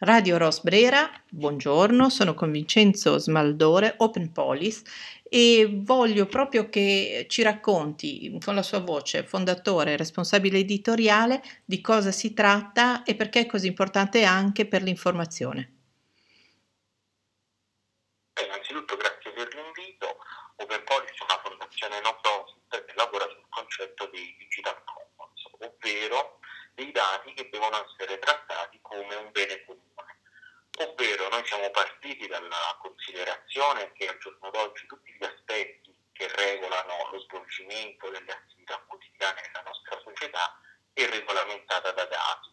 Radio Rosbrera, buongiorno, sono con Vincenzo Smaldore, Open Police e voglio proprio che ci racconti con la sua voce, fondatore e responsabile editoriale, di cosa si tratta e perché è così importante anche per l'informazione. Beh, innanzitutto grazie per l'invito. Open Police è una fondazione no profit che lavora sul concetto dei digital commons, ovvero dei dati che devono essere trattati come un bene comune ovvero noi siamo partiti dalla considerazione che al giorno d'oggi tutti gli aspetti che regolano lo svolgimento delle attività quotidiane nella nostra società è regolamentata da dati,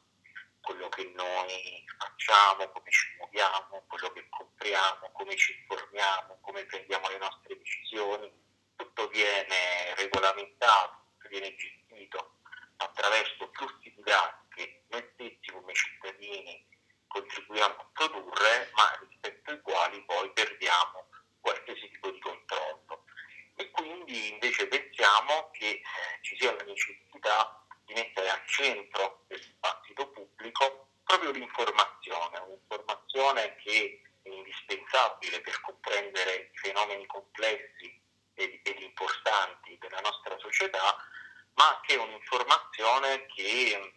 quello che noi facciamo, come ci muoviamo, quello che compriamo, come ci informiamo, come prendiamo le nostre decisioni, tutto viene regolamentato, viene gestito attraverso flussi di dati che noi stessi come cittadini contribuiamo a produrre, ma rispetto ai quali poi perdiamo qualsiasi tipo di controllo. E quindi invece pensiamo che eh, ci sia la necessità di mettere al centro del dibattito pubblico proprio l'informazione, un'informazione che è indispensabile per comprendere i fenomeni complessi ed, ed importanti della nostra società, ma che è un'informazione che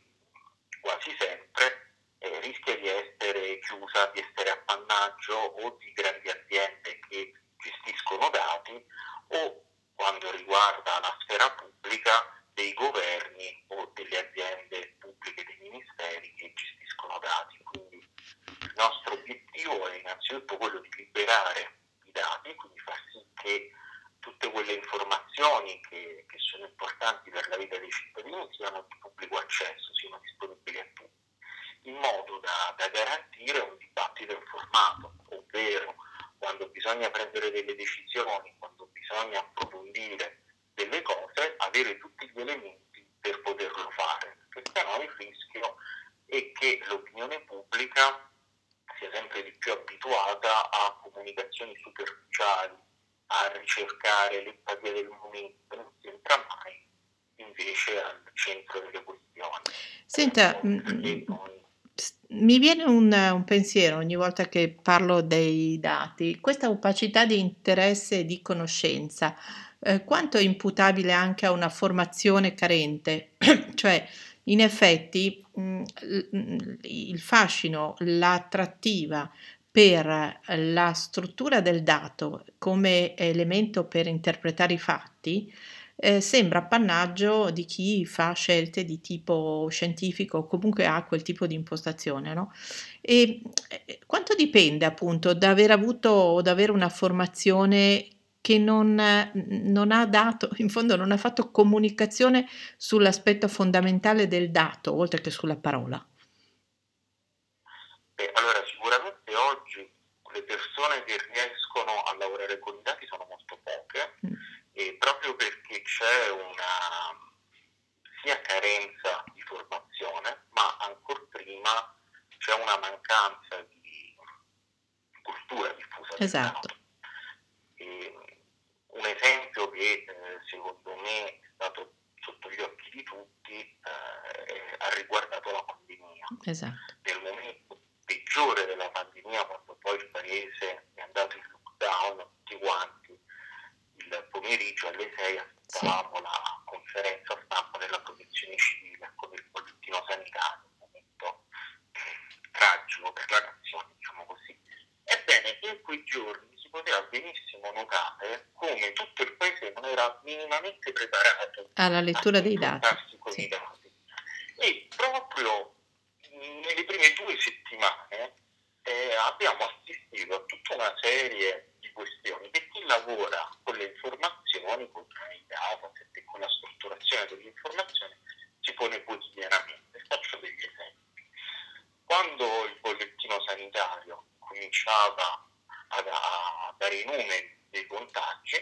quasi sempre eh, rischia di essere chiusa, di essere appannaggio o di grandi aziende che gestiscono dati o quando riguarda la sfera pubblica dei governi o delle aziende pubbliche, dei ministeri che gestiscono dati. Quindi il nostro obiettivo è innanzitutto quello di liberare i dati, quindi far sì che tutte quelle informazioni che, che sono importanti per la vita dei cittadini siano di pubblico accesso, siano disponibili a tutti in modo da, da garantire un dibattito informato, ovvero quando bisogna prendere delle decisioni, quando bisogna approfondire delle cose, avere tutti gli elementi per poterlo fare, perché se no il rischio è che l'opinione pubblica sia sempre di più abituata a comunicazioni superficiali, a ricercare l'empatia del momento, non si entra mai invece al centro delle questioni. Senta, mi viene un, un pensiero ogni volta che parlo dei dati, questa opacità di interesse e di conoscenza, eh, quanto è imputabile anche a una formazione carente? Cioè, in effetti, il fascino, l'attrattiva per la struttura del dato come elemento per interpretare i fatti eh, sembra appannaggio di chi fa scelte di tipo scientifico o comunque ha quel tipo di impostazione. No? E eh, quanto dipende appunto da aver avuto o da avere una formazione che non, non, ha dato, in fondo non ha fatto comunicazione sull'aspetto fondamentale del dato, oltre che sulla parola? Beh, allora sicuramente oggi le persone che riescono a lavorare con i dati sono molto poche. Mm e proprio perché c'è una sia carenza di formazione, ma ancora prima c'è una mancanza di cultura diffusa. Esatto. Un esempio che eh, secondo me è stato sotto gli occhi di tutti eh, ha riguardato la pandemia. Esatto. Nel momento peggiore della pandemia, quando poi il paese è andato in lockdown, tutti quanti il pomeriggio alle 6 aspettavamo sì. la conferenza stampa della protezione civile con il bollettino sanitario, un momento tragico per la nazione, diciamo così. Ebbene, in quei giorni poteva benissimo notare come tutto il paese non era minimamente preparato alla lettura dei dati. Sì. i dati. E proprio nelle prime due settimane eh, abbiamo assistito a tutta una serie questioni che chi lavora con le informazioni, con i data e con la strutturazione delle informazioni si pone quotidianamente. Faccio degli esempi. Quando il bollettino sanitario cominciava a, a dare i numeri dei contagi,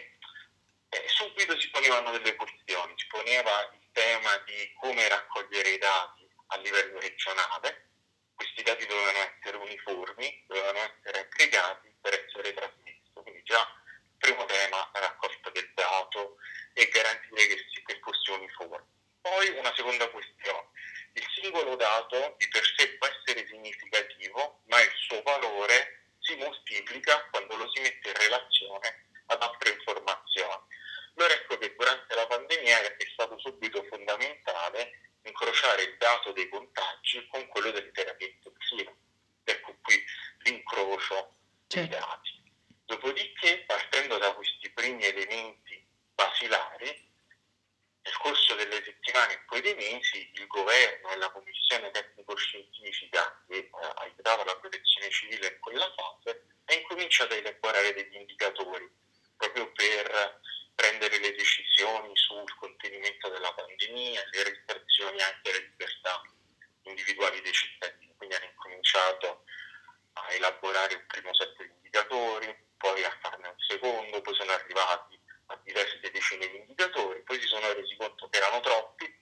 eh, subito si ponevano delle questioni, si poneva il tema di come raccogliere i dati a livello regionale, questi dati dovevano essere uniformi, dovevano essere aggregati per essere trasmessi. Quindi già il primo tema, la raccolta del dato e garantire che, che fosse uniforme. Poi una seconda questione, il singolo dato di per sé può essere significativo, ma pubblica quando lo si mette in relazione ad altre informazioni. Allora ecco che durante la pandemia è stato subito fondamentale incrociare il dato dei contagi con quello delle terapie intensive. Ecco qui l'incrocio dei certo. dati. Dopodiché, partendo da questi primi elementi basilari, poi dei mesi il governo e la commissione tecnico-scientifica che eh, aiutava la protezione civile in quella fase ha incominciato a elaborare degli indicatori proprio per prendere le decisioni sul contenimento della pandemia, le restrizioni anche alle libertà individuali dei cittadini. Quindi hanno incominciato a elaborare un primo set di indicatori, poi a farne un secondo, poi sono arrivati a diverse decine di indicatori, poi si sono resi conto che erano troppi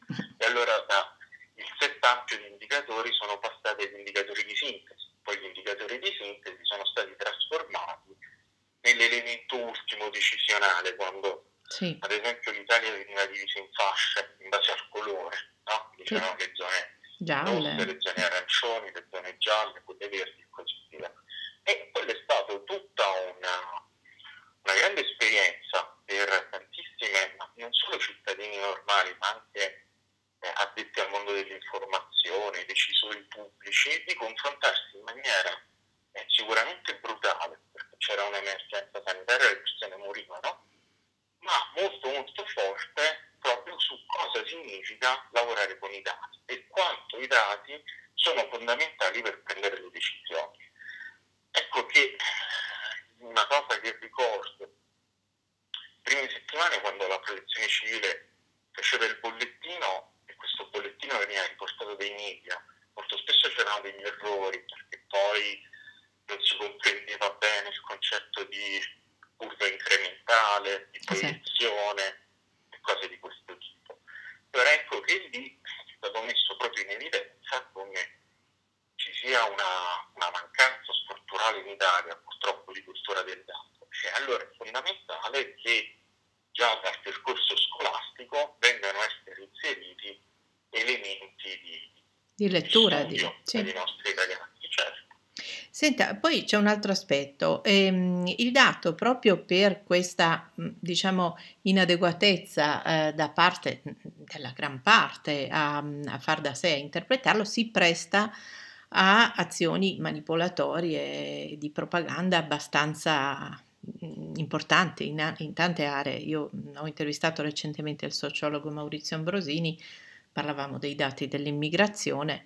e allora da il set ampio di indicatori sono passati agli indicatori di sintesi, poi gli indicatori di sintesi sono stati trasformati nell'elemento ultimo decisionale quando sì. ad esempio l'Italia veniva divisa in fasce in base al colore, no? dicevano sì. le zone gialle, rosse, le zone arancioni, le zone gialle, quelle verdi e così via. E quello è stato tutta una, una grande esperienza per tantissime, non solo cittadini normali, ma anche dell'informazione, decisori pubblici, di confrontarsi in maniera eh, sicuramente brutale, perché c'era un'emergenza sanitaria, le persone morivano, ma molto molto forte proprio su cosa significa lavorare con i dati e quanto i dati sono fondamentali per prendere le decisioni. Ecco che una cosa che ricordo, prime settimane quando la protezione civile faceva il bollettino bollettino veniva riportato dai media, molto spesso c'erano degli errori perché poi non si comprendeva bene il concetto di curva incrementale, di proiezione e cose di questo tipo. Però ecco che lì è stato messo proprio in evidenza come ci sia una, una mancanza strutturale in Italia purtroppo di cultura del dato. E allora è fondamentale che già dal percorso scolastico vengano essere inseriti elementi di, di lettura di, sì. dei nostri italiani, certo. Senta, poi c'è un altro aspetto, ehm, il dato proprio per questa, diciamo, inadeguatezza eh, da parte della gran parte a, a far da sé, a interpretarlo, si presta a azioni manipolatorie di propaganda abbastanza importanti in, in, tante aree. Io ho intervistato recentemente il sociologo Maurizio Ambrosini, parlavamo dei dati dell'immigrazione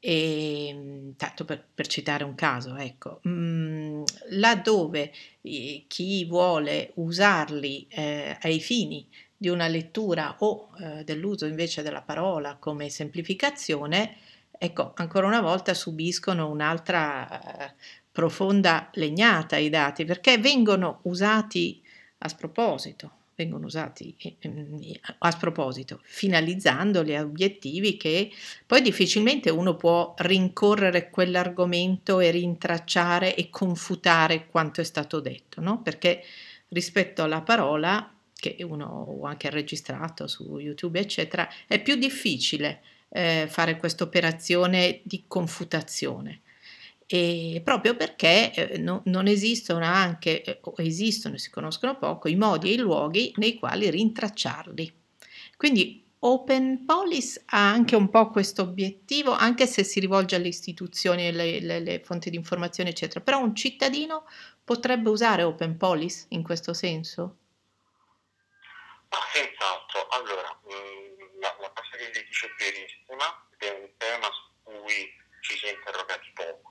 e tanto per, per citare un caso, ecco, mh, laddove eh, chi vuole usarli eh, ai fini di una lettura o eh, dell'uso invece della parola come semplificazione, ecco, ancora una volta subiscono un'altra eh, profonda legnata i dati perché vengono usati a sproposito, vengono usati a sproposito, finalizzandoli a obiettivi che poi difficilmente uno può rincorrere quell'argomento e rintracciare e confutare quanto è stato detto, no? Perché rispetto alla parola che uno ho anche registrato su YouTube, eccetera, è più difficile eh, fare questa operazione di confutazione. E proprio perché eh, no, non esistono anche, eh, o esistono, si conoscono poco, i modi e i luoghi nei quali rintracciarli. Quindi Open Police ha anche un po' questo obiettivo, anche se si rivolge alle istituzioni, alle, alle, alle fonti di informazione, eccetera. Però un cittadino potrebbe usare Open Police in questo senso? Ah, senz'altro. Allora, mm, la, la cosa che dice è verissima, è un tema su cui ci si è interrogati poco,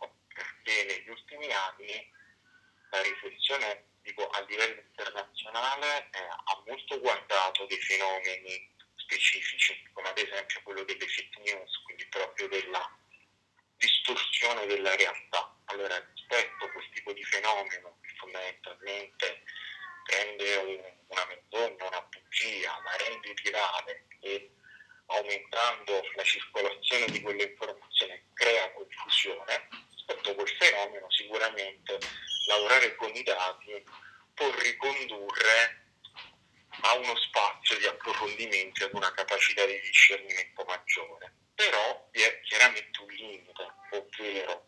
perché negli ultimi anni la riflessione dico, a livello internazionale eh, ha molto guardato dei fenomeni specifici, come ad esempio quello delle fake news, quindi proprio della distorsione della realtà. Allora, rispetto a questo tipo di fenomeno che fondamentalmente prende un, una menzogna, una bugia, la rende virale e aumentando la circolazione di quelle informazioni crea confusione, rispetto a quel fenomeno sicuramente lavorare con i dati può ricondurre a uno spazio di approfondimento ad una capacità di discernimento maggiore. Però vi è chiaramente un limite, ovvero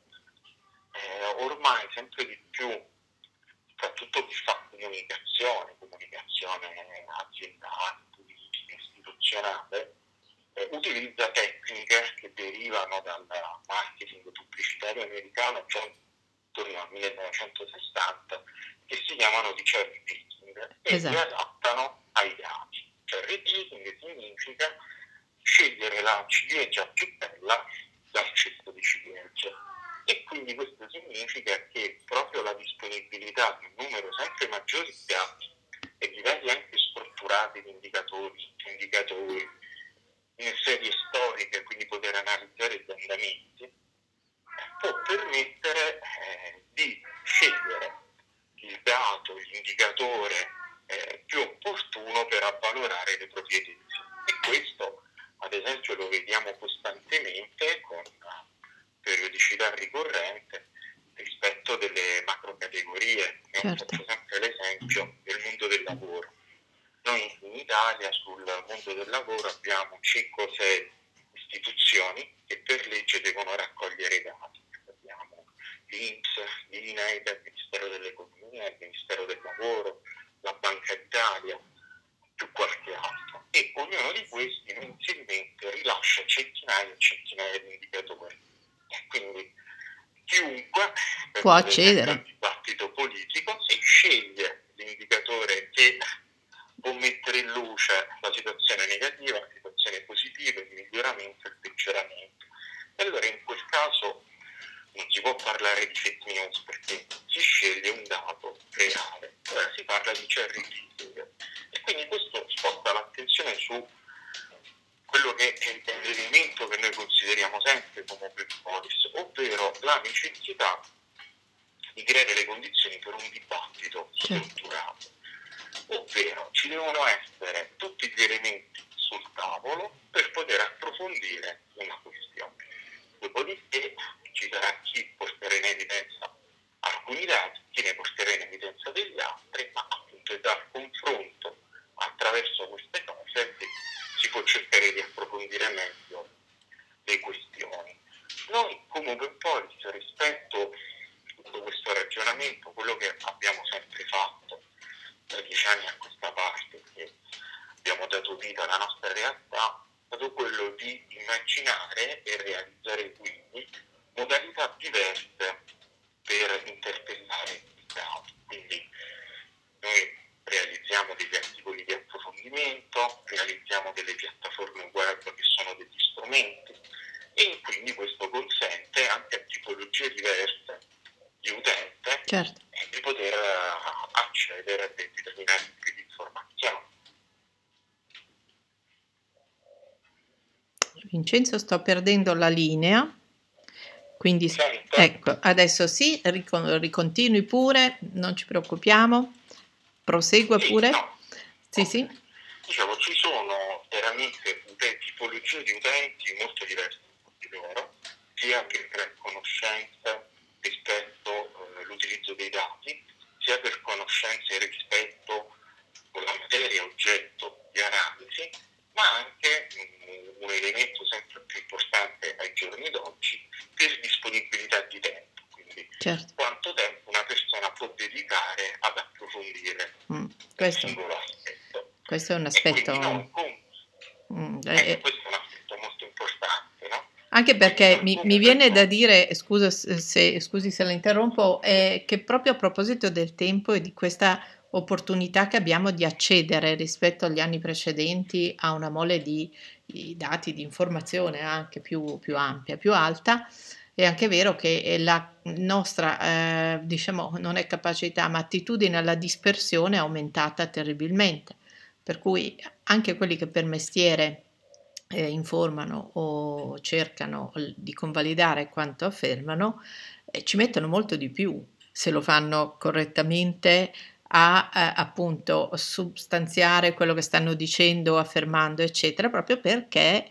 eh, ormai sempre di più soprattutto chi fa comunicazione, comunicazione aziendale, politica, istituzionale, eh, utilizza tecniche che derivano dal marketing pubblicitario americano già intorno al 1960 che si chiamano di cherry picking e esatto. si adattano ai dati. Cherry picking significa scegliere la ciliegia più bella dal cesto di ciliegie. E quindi questo significa che proprio la disponibilità di un numero sempre maggiore di dati e livelli anche strutturati di indicatori, indicatori in serie storiche, quindi poter analizzare gli andamenti, può permettere eh, di scegliere il dato, l'indicatore eh, più opportuno per avvalorare le proprie tensioni. E questo, ad esempio, lo vediamo costantemente con periodicità ricorrente rispetto delle macrocategorie. Certo. Faccio sempre l'esempio del mondo del lavoro. Noi in Italia sul mondo del lavoro abbiamo 5 o 6 istituzioni che per legge devono raccogliere dati. Abbiamo l'INPS, l'INAID, il Ministero dell'Economia, il Ministero del Lavoro, la Banca d'Italia, più qualche altro. E ognuno di questi mensilmente rilascia centinaia e centinaia di indicatori. E quindi chiunque può accedere. al dibattito politico si sceglie l'indicatore che può mettere in luce la situazione negativa, la situazione positiva, il miglioramento e il peggioramento. E allora in quel caso non si può parlare di fake news perché si sceglie un dato reale, ora si parla di cherry picking e quindi questo sposta l'attenzione su quello che è l'elemento che noi consideriamo sempre come policy, ovvero la necessità di creare le condizioni per un dibattito strutturato ovvero ci devono essere tutti gli elementi sul tavolo per poter approfondire una questione. Dopodiché ci sarà chi porterà in evidenza alcuni dati, chi ne porterà in evidenza degli altri, ma appunto è dal confronto attraverso queste cose che si può cercare di approfondire meglio le questioni. Noi Open Policy rispetto tutto questo ragionamento, quello che abbiamo sempre fatto da dieci anni a questa parte, che abbiamo dato vita alla nostra realtà, è stato quello di immaginare e realizzare quindi modalità diverse per interpellare il dato. Quindi noi realizziamo degli articoli di approfondimento, realizziamo delle piattaforme web che sono degli strumenti e quindi questo consente anche a tipologie diverse di utente certo. di poter accedere a determinati tipi di informazioni. Vincenzo, sto perdendo la linea. Quindi ecco, adesso sì, ricontinui pure, non ci preoccupiamo, prosegua sì, pure. No. Sì, sì. Diciamo, ci sono veramente tipologie di utenti molto diverse di loro, sia per conoscenza rispetto all'utilizzo eh, dei dati, sia per conoscenze rispetto alla materia oggetto di analisi, ma anche mh, un elemento sempre più importante ai giorni d'oggi per disponibilità di tempo. Quindi certo. quanto tempo una persona può dedicare ad approfondire mm, questo, un singolo aspetto. Questo è un aspetto... Non, mm, eh, eh, questo è un aspetto molto importante, no? Anche perché mi, mi, viene da dire, scusa se, scusi se la interrompo, eh, che proprio a proposito del tempo e di questa opportunità che abbiamo di accedere rispetto agli anni precedenti a una mole di, di dati, di informazione anche più, più, ampia, più alta, è anche vero che la nostra, eh, diciamo, non è capacità, ma attitudine alla dispersione è aumentata terribilmente. Per cui anche quelli che per mestiere eh, informano o cercano di convalidare quanto affermano, eh, ci mettono molto di più se lo fanno correttamente a eh, appunto substanziare quello che stanno dicendo, affermando, eccetera, proprio perché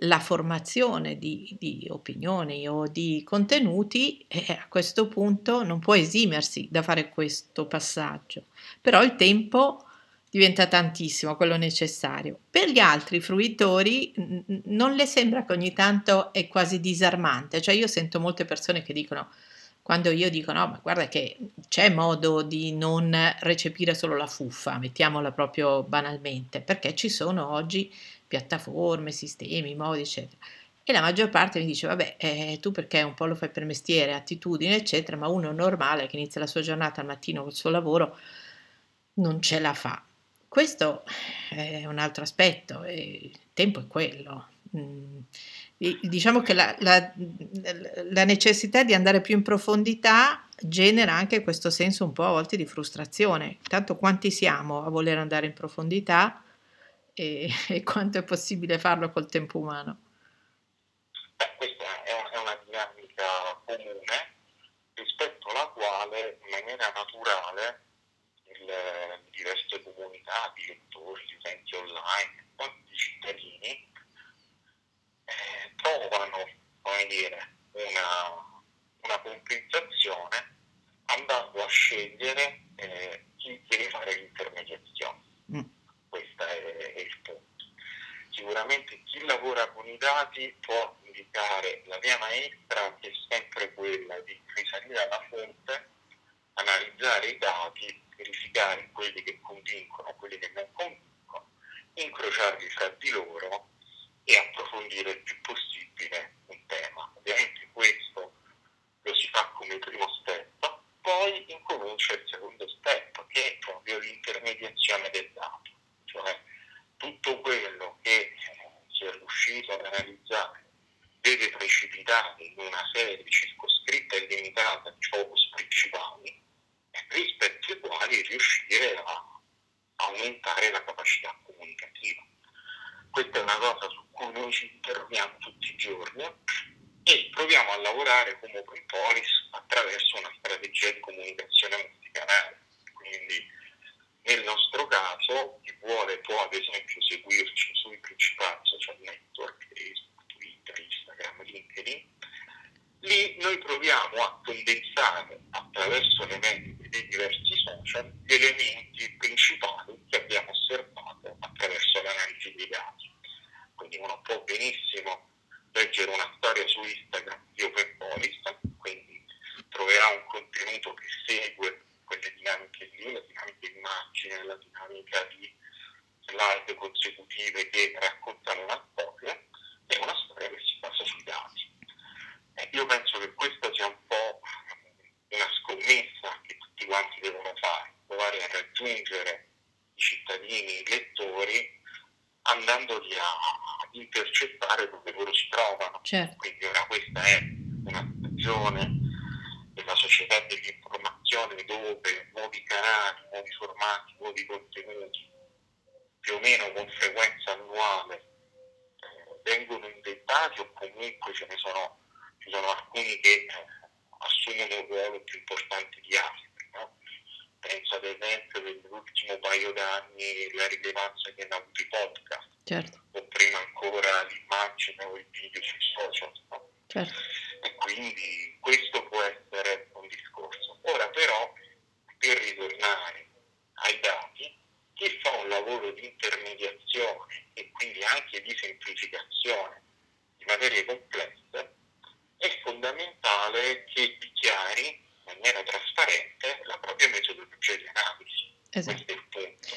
la formazione di, di opinioni o di contenuti eh, a questo punto non può esimersi da fare questo passaggio. Però il tempo diventa tantissimo quello necessario. Per gli altri fruitori non le sembra che ogni tanto è quasi disarmante, cioè io sento molte persone che dicono quando io dico no, ma guarda che c'è modo di non recepire solo la fuffa, mettiamola proprio banalmente, perché ci sono oggi piattaforme, sistemi, modi, eccetera. E la maggior parte mi dice, vabbè, eh, tu perché un po' lo fai per mestiere, attitudine, eccetera, ma uno normale che inizia la sua giornata al mattino col suo lavoro non ce la fa. Questo è un altro aspetto, il tempo è quello. Mm, diciamo che la, la, la, necessità di andare più in profondità genera anche questo senso un po' a volte di frustrazione. Tanto quanti siamo a voler andare in profondità e, e quanto è possibile farlo col tempo umano? Beh, questa è, una dinamica comune rispetto alla quale in maniera naturale le diverse comunità di lettori, di utenti online, di cittadini eh, trovano come dire, una, una compensazione andando a scegliere eh, chi deve fare l'intermediazione. Mm. Questo è, è il punto. Sicuramente chi lavora con i dati può indicare la via maestra che è sempre quella di risalire alla fonte, analizzare i dati verificare quelli che convincono, quelli che non convincono, incrociarli fra di loro e approfondire il più possibile un tema. Ovviamente questo lo si fa come primo step, poi incomincia il secondo step che è proprio l'intermediazione del dato, cioè tutto quello che eh, si è riuscito ad analizzare deve precipitare in una serie circoscritta e limitata di focus principali rispetto ai quali riuscire a aumentare la capacità comunicativa. Questa è una cosa su cui noi ci interroghiamo tutti i giorni e proviamo a lavorare come Open Police attraverso una strategia di comunicazione multicanale. Quindi nel nostro caso chi vuole può ad esempio seguirci sui principali social network, Facebook, Twitter, Instagram, LinkedIn. Lì noi proviamo a condensare attraverso le metri dei diversi social gli elementi principali che abbiamo osservato attraverso l'analisi dei dati. Quindi uno può benissimo leggere una storia su Instagram di Open Police, quindi troverà un contenuto che segue quelle dinamiche lì, la dinamica di immagine, la dinamica di slide consecutive che raccontano una storia, e una storia che si basa sui dati. E io penso che questa sia un po' una scommessa che tutti quanti devono fare, provare a raggiungere i cittadini, i lettori, andandoli a, ad intercettare dove loro si trovano. Certo. Quindi ora questa è una stagione della società dell'informazione dove nuovi canali, nuovi formati, nuovi contenuti, più o meno con frequenza annuale, eh, vengono inventati o comunque ce ne sono, ci sono alcuni che assumono un ruolo più importante di altri. No? Penso ad esempio nell'ultimo paio d'anni la rilevanza che hanno avuto i podcast, certo. o prima ancora l'immagine o il video sui social. No? Certo. E quindi questo può essere un discorso. Ora però, per ritornare ai dati, chi fa un lavoro di intermediazione e quindi anche di semplificazione materie complesse è fondamentale che dichiari in maniera trasparente la propria metodologia di analisi. Esatto. Questo è il punto.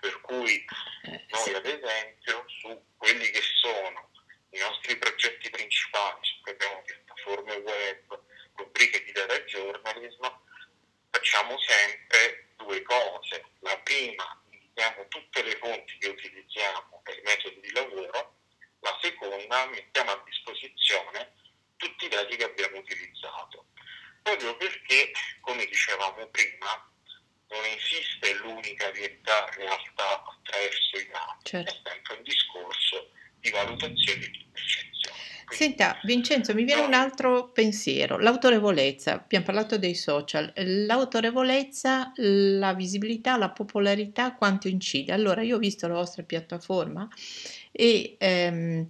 Per cui eh, noi ad esempio su quelli che sono i nostri progetti principali, su cui abbiamo piattaforme web, rubriche di data journalism, facciamo sempre due cose. La prima, indichiamo tutte le fonti che utilizziamo per i metodi di lavoro, la seconda, mettiamo a disposizione tutti i dati che abbiamo utilizzato, proprio perché, come dicevamo prima, non esiste l'unica verità realtà attraverso i dati, certo. è sempre un discorso di valutazione e di percezione. Senta, Vincenzo, mi viene no. un altro pensiero, l'autorevolezza. Abbiamo parlato dei social, l'autorevolezza, la visibilità, la popolarità, quanto incide? Allora, io ho visto la vostra piattaforma e ehm,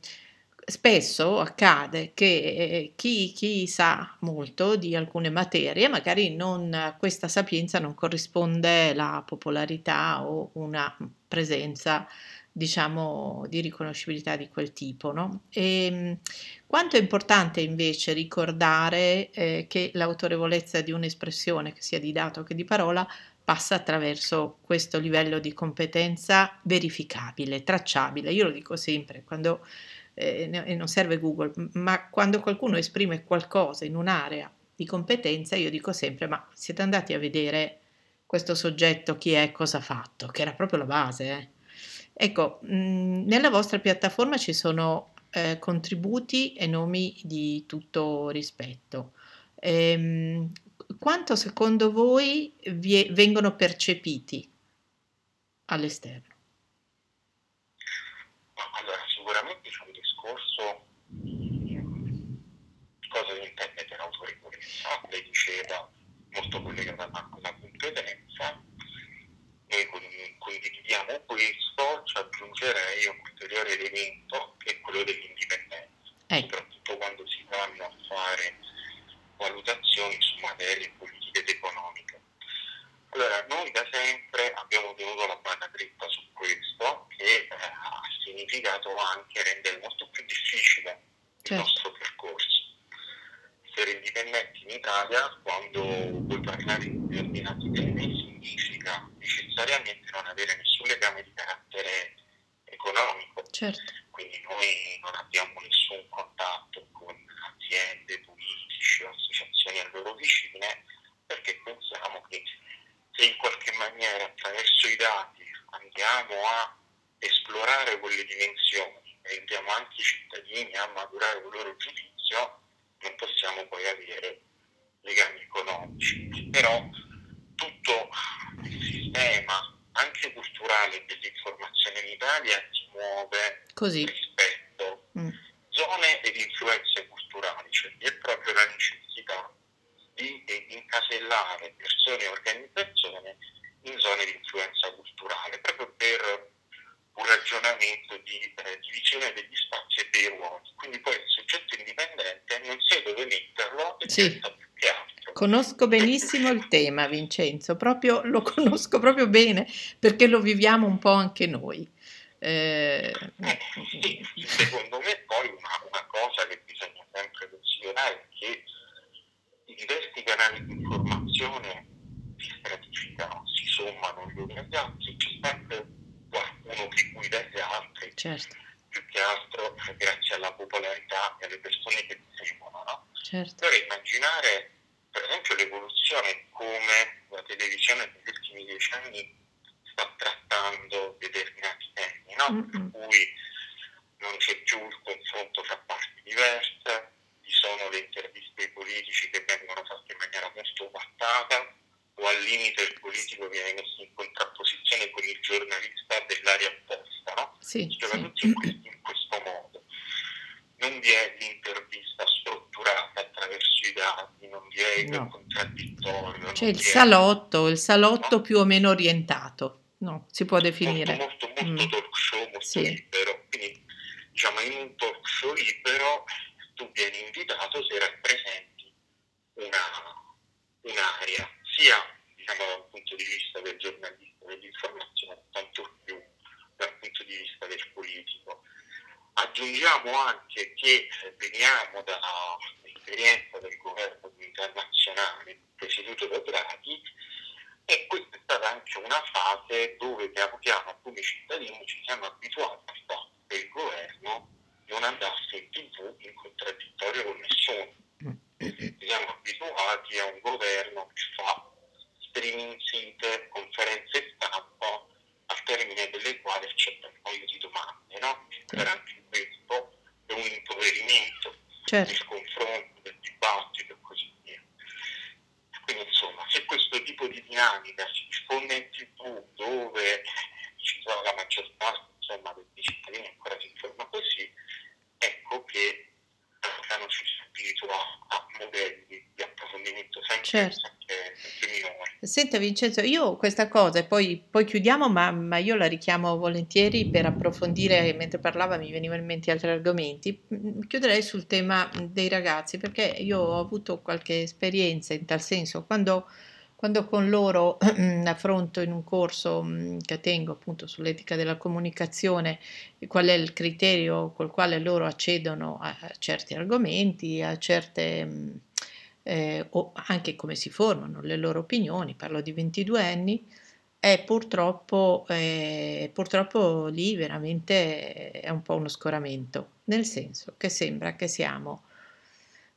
spesso accade che eh, chi, chi, sa molto di alcune materie, magari non, questa sapienza non corrisponde la popolarità o una presenza diciamo, di riconoscibilità di quel tipo. No? E, ehm, quanto è importante invece ricordare eh, che l'autorevolezza di un'espressione, che sia di dato che di parola, passa attraverso questo livello di competenza verificabile, tracciabile. Io lo dico sempre, quando, eh, e non serve Google, ma quando qualcuno esprime qualcosa in un'area di competenza, io dico sempre, ma siete andati a vedere questo soggetto chi è, cosa ha fatto, che era proprio la base. Eh? Ecco, mh, mhmm, nella vostra piattaforma ci sono eh, contributi e nomi di tutto rispetto. Ehm, quanto secondo voi vi- vengono percepiti all'esterno? Allora, sicuramente c'è un discorso di cosa si intende per autorevolezza, lei diceva molto collegata alla competenza, noi condividiamo questo, ci aggiungerei un ulteriore elemento che è quello dell'indipendenza, ecco. soprattutto quando si vanno a fare valutazioni su materie politiche ed economiche. Allora, noi da sempre abbiamo tenuto la barra dritta su questo che eh, ha significato anche rendere molto più difficile certo. il nostro percorso. Essere indipendenti in Italia quando vuoi parlare di determinati temi significa necessariamente non avere nessun legame di carattere economico. Certo. Quindi noi non abbiamo nessun contatto con aziende, politici o associazioni a loro vicine perché pensiamo che se in qualche maniera attraverso i dati andiamo a esplorare quelle dimensioni e aiutiamo anche i cittadini a maturare il loro giudizio, non possiamo poi avere legami economici. Però tutto il sistema anche culturale dell'informazione in Italia si muove Così. rispetto mm. zone ed influenze culturali, cioè è proprio la necessità di incasellare persone e organizzazioni in zone di influenza culturale, proprio per un ragionamento di eh, divisione degli spazi e dei ruoli. Quindi poi il soggetto indipendente non sa dove metterlo e sì. pensa più che altro. Conosco benissimo il tema, Vincenzo, proprio, lo conosco proprio bene perché lo viviamo un po' anche noi. Eh, eh, sì, secondo me poi una, una, cosa che bisogna sempre considerare è che i diversi canali di informazione si stratificano, si sommano gli uni agli altri, c'è sempre qualcuno che guida gli altri, certo. più che altro grazie alla popolarità e alle persone che ti seguono. No? Certo. Allora immaginare per esempio l'evoluzione come la televisione negli ultimi dieci anni sta trattando determinati temi, no? per cui non c'è più il confronto fra parti diverse, ci sono le interviste ai politici che vengono fatte in maniera molto ovattata, o al limite il politico viene messo in contrapposizione con il giornalista dell'area opposta, no? Sì, si sì. tutti in, questo, in questo modo. Non vi è l'intervista strutturata attraverso i dati, non vi è no. il contraddittorio. C'è il salotto, il salotto no? più o meno orientato, no? Si può definire. Molto, molto, molto mm. talk show, molto sì. libero. Quindi, diciamo, in un talk show libero tu vieni invitato se rappresenti una, un'area sia diciamo, dal punto di vista del giornalista dell'informazione, tanto più dal punto di vista del politico. Aggiungiamo anche che veniamo dall'esperienza del governo internazionale da Draghi e questa è stata anche una fase dove piano piano come cittadini ci siamo abituati al fatto che il governo non andasse in tv in contraddittorio con nessuno. Siamo abituati a un governo che fa streaming site, conferenze stampa, al termine delle quali accetta un paio di domande, no? Per anche questo è un impoverimento certo. del confronto, del dibattito e così via. Quindi insomma, se questo tipo di dinamica si diffonde in tv dove ci sono la maggior parte insomma, dei cittadini ancora si informa così, ecco che piano ci si abitua a modelli di approfondimento sempre, certo. sempre, sempre minori. Senta Vincenzo, io questa cosa, e poi, poi chiudiamo, ma, ma, io la richiamo volentieri per approfondire, mentre parlava mi venivano in mente altri argomenti, mm, chiuderei sul tema dei ragazzi, perché io ho avuto qualche esperienza in tal senso, quando quando con loro affronto in un corso mm, che tengo appunto sull'etica della comunicazione qual è il criterio col quale loro accedono a certi argomenti, a certe mm, eh, o anche come si formano le loro opinioni, parlo di 22 anni, è purtroppo, eh, purtroppo lì veramente è un po' uno scoramento, nel senso che sembra che siamo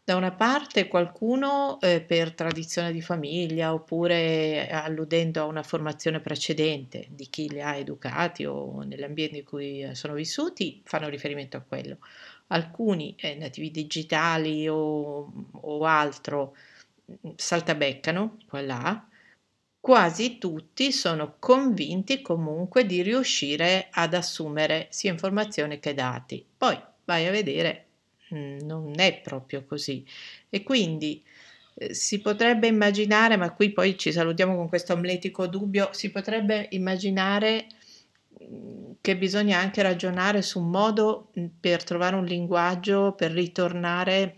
da una parte qualcuno eh, per tradizione di famiglia oppure alludendo a una formazione precedente di chi li ha educati o nell'ambiente in cui eh, sono vissuti fanno riferimento a quello. Alcuni eh, nativi digitali o, o altro mm, saltabeccano qua là, quasi tutti sono convinti comunque di riuscire ad assumere sia informazioni che dati. Poi vai a vedere Mhmm, non è proprio così. E quindi eh, si potrebbe immaginare, ma qui poi ci salutiamo con questo amletico dubbio, si potrebbe immaginare mhmm, che bisogna anche ragionare su un modo per trovare un linguaggio, per ritornare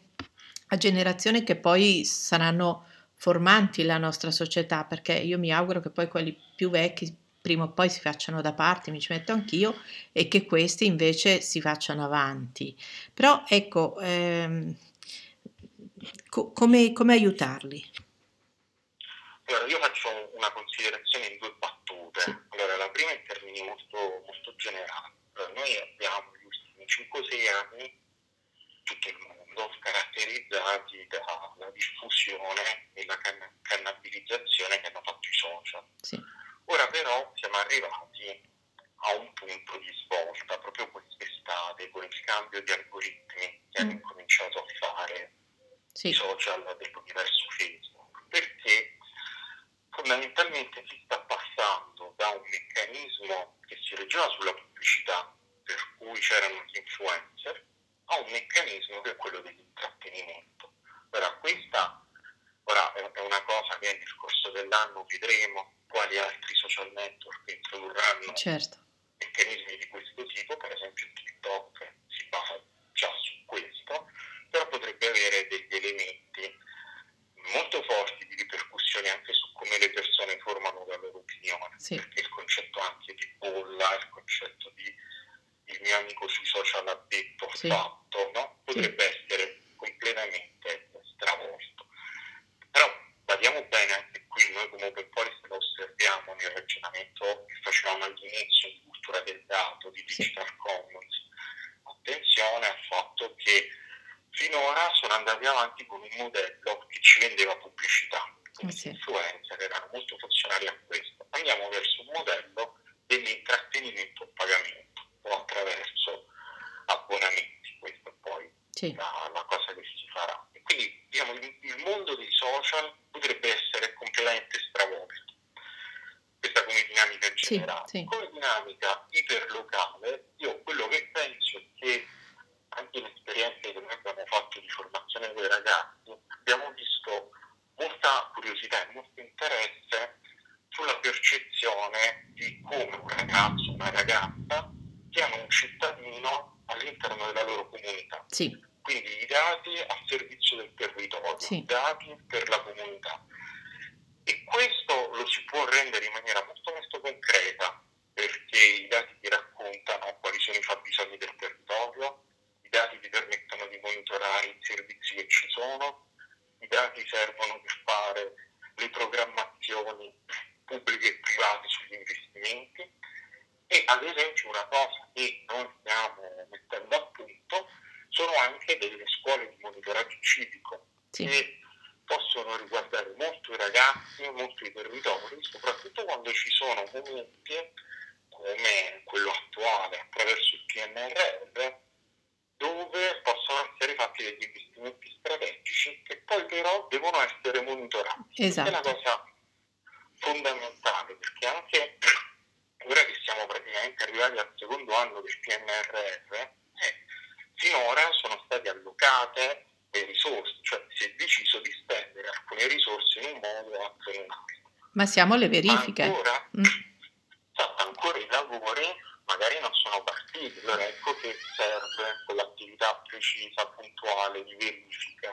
a generazioni che poi saranno formanti la nostra società, perché io mi auguro che poi quelli più vecchi prima o poi si facciano da parte, mi ci metto anch'io, e che questi invece si facciano avanti. Però ecco, ehm, co- come, come aiutarli? Allora, io faccio una considerazione in due battute. Allora, la prima in termini molto, molto generali. Allora, noi abbiamo negli ultimi 5-6 anni tutto il mondo caratterizzati dalla diffusione e la cann- cannabilizzazione che hanno fatto i social. Sì Ora però siamo arrivati a un punto di svolta proprio quest'estate con il cambio di algoritmi che mm. hanno cominciato a fare sì. i social dell'universo Facebook, perché fondamentalmente si sta passando da un meccanismo che si reggeva sulla pubblicità, per cui c'erano gli influencer, a un meccanismo che è quello dell'intrattenimento. Ora, questa ora è una cosa che nel corso dell'anno vedremo quali altri social network introdurranno certo. meccanismi di questo tipo, per esempio TikTok si basa già su questo, però potrebbe avere degli elementi molto forti di ripercussioni anche su come le persone formano la loro opinione, sì. perché il concetto anche di bolla, il concetto di il mio amico sui social ha detto, sì. fatto, no? potrebbe sì. essere completamente stravolto. Però badiamo bene anche qui, noi come Open Policy lo osserviamo nel ragionamento che facevamo all'inizio di cultura del dato, di digital sì. commons. Attenzione al fatto che finora sono andati avanti con un modello che ci vendeva pubblicità, quindi sì. influencer erano molto funzionali a questo. Andiamo verso un modello dell'intrattenimento a pagamento o attraverso abbonamenti, questo poi sì. la, la cosa che si farà. E quindi diciamo, il, il mondo dei social potrebbe essere completamente stravolto. Questa come dinamica generale. Sì, sì. Come dinamica iperlocale, io quello che penso è che anche in esperienze che noi abbiamo fatto di formazione con i ragazzi, abbiamo visto molta curiosità e molto interesse sulla percezione di come un ragazzo, una ragazza siano un cittadino all'interno della loro comunità. Sì quindi i dati a servizio del territorio, sì. i dati per la comunità. E questo lo si può rendere in maniera molto molto concreta, perché i dati ti raccontano quali sono i fabbisogni del territorio, i dati ti permettono di monitorare i servizi che ci sono, i dati servono per fare le programmazioni pubbliche e private sugli investimenti e ad esempio una cosa che noi stiamo mettendo a punto sono anche delle scuole di monitoraggio civico sì. che possono riguardare molto i ragazzi, molto i territori, soprattutto quando ci sono momenti come quello attuale attraverso il PNRR dove possono essere fatti degli investimenti strategici che poi però devono essere monitorati. Esatto. Questa è una cosa fondamentale perché anche ora che siamo praticamente arrivati al secondo anno del PNRR finora sono state allocate le risorse, cioè si è deciso di spendere alcune risorse in un modo o altro in un altro. Ma siamo alle verifiche. Ancora, mm. ancora i lavori magari non sono partiti, allora ecco che serve quell'attività precisa, puntuale, di verifica,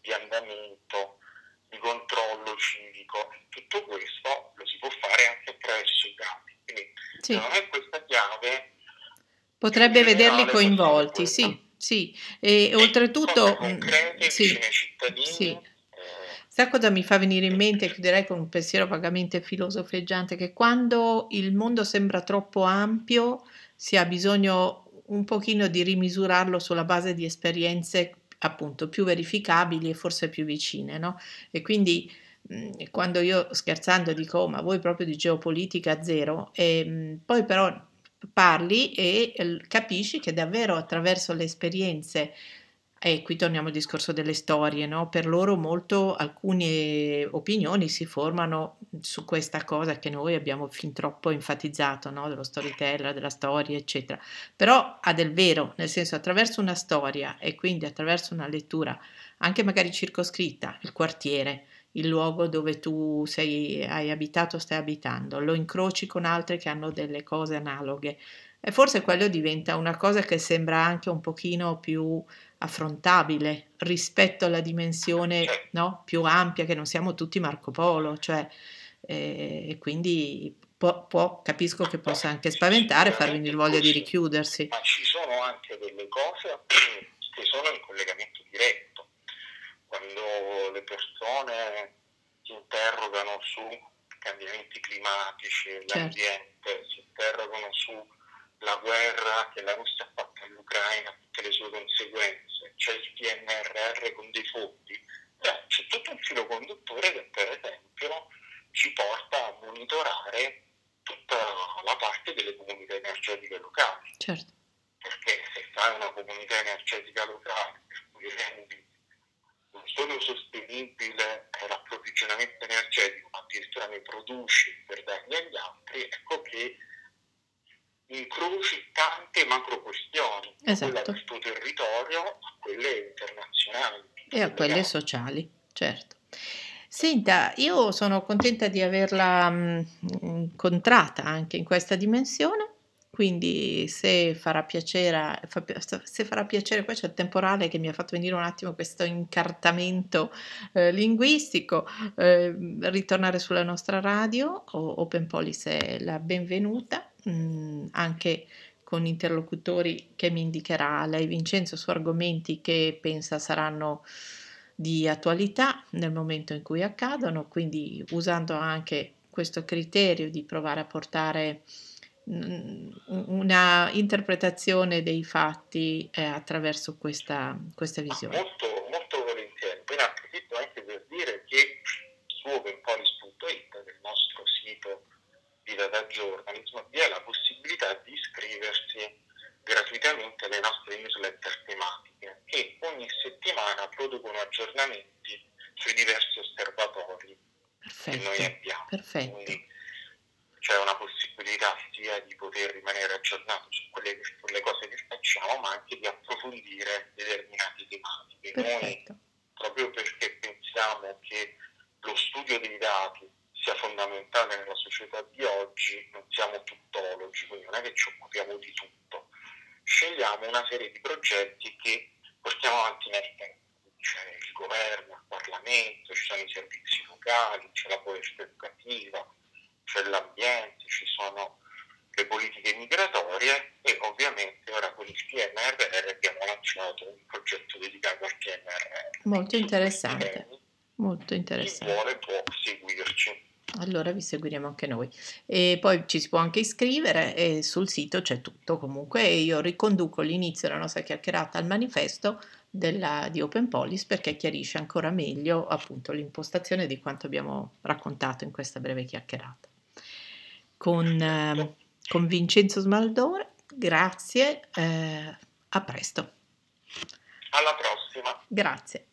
di andamento, di controllo civico. Tutto questo lo si può fare anche attraverso i dati. Quindi sì. secondo me questa chiave potrebbe vederli coinvolti, sì. Sì, e, e oltretutto... Concrete, sì, cittadini, sì. Eh, Sa cosa mi fa venire in mente? Chiuderei con un pensiero vagamente filosofeggiante, che quando il mondo sembra troppo ampio si ha bisogno un pochino di rimisurarlo sulla base di esperienze appunto più verificabili e forse più vicine, no? E quindi mhmm, quando io scherzando dico oh, ma voi proprio di geopolitica zero, e ehm, poi però parli e capisci che davvero attraverso le esperienze e qui torniamo al discorso delle storie, no? Per loro molto alcune opinioni si formano su questa cosa che noi abbiamo fin troppo enfatizzato, no? Dello storyteller, della storia, eccetera. Però ha del vero, nel senso attraverso una storia e quindi attraverso una lettura, anche magari circoscritta, il quartiere, il luogo dove tu sei, hai abitato, stai abitando, lo incroci con altre che hanno delle cose analoghe. E forse quello diventa una cosa che sembra anche un pochino più affrontabile rispetto alla dimensione no, più ampia che non siamo tutti Marco Polo, cioè, eh, e quindi può, può, capisco che possa anche spaventare, far venire voglia di richiudersi. Ma ci sono anche delle cose che sono in collegamento diretto, quando le persone si interrogano su cambiamenti climatici, certo. l'ambiente, si interrogano sulla guerra che la Russia ha fatto all'Ucraina, tutte le sue conseguenze, c'è il PNRR con dei fondi, beh, c'è tutto un filo conduttore che per esempio ci porta a monitorare tutta la parte delle comunità energetiche locali. Certo. Perché se fai una comunità energetica locale per cui rendi non solo sostenibile l'approvvigionamento energetico, ma addirittura ne produci per darli agli altri, ecco che incroci tante macro questioni, esatto. quella del tuo territorio a quelle internazionali. E a quelle sociali, certo. Senta, io sono contenta di averla mh, incontrata anche in questa dimensione, quindi se farà piacere, se farà piacere, poi c'è il temporale che mi ha fatto venire un attimo questo incartamento eh, linguistico, eh, ritornare sulla nostra radio, Open Police è la benvenuta mh, mm, anche con interlocutori che mi indicherà lei Vincenzo su argomenti che pensa saranno di attualità nel momento in cui accadono, quindi usando anche questo criterio di provare a portare mh, una interpretazione dei fatti eh, attraverso questa, questa visione. Molto, molto volentieri. Poi approfitto anche per dire che su openpolis.it, del nostro sito di data journalism vi è la possibilità di iscriversi gratuitamente alle nostre newsletter tematiche che ogni settimana producono aggiornamenti sui diversi osservatori perfetto, che noi abbiamo. Perfetto. Quindi c'è una possibilità sia di poter rimanere aggiornato su quelle, sulle cose che facciamo, ma anche di approfondire determinate tematiche. Perfetto. Noi, proprio perché pensiamo che lo studio dei dati fondamentale nella società di oggi, non siamo tuttologi, quindi non è che ci occupiamo di tutto. Scegliamo una serie di progetti che portiamo avanti nel tempo. C'è il governo, il Parlamento, ci sono i servizi locali, c'è la politica educativa, c'è l'ambiente, ci sono le politiche migratorie e ovviamente ora con il PNRR abbiamo lanciato un progetto dedicato al PNRR. Molto interessante. Molto interessante. Chi vuole. Allora vi seguiremo anche noi. E poi ci si può anche iscrivere e sul sito c'è tutto comunque. E io riconduco l'inizio della nostra chiacchierata al manifesto della, di Open Police perché chiarisce ancora meglio appunto l'impostazione di quanto abbiamo raccontato in questa breve chiacchierata. Con, eh, con Vincenzo Smaldore, grazie, eh, a presto. Alla prossima. Grazie.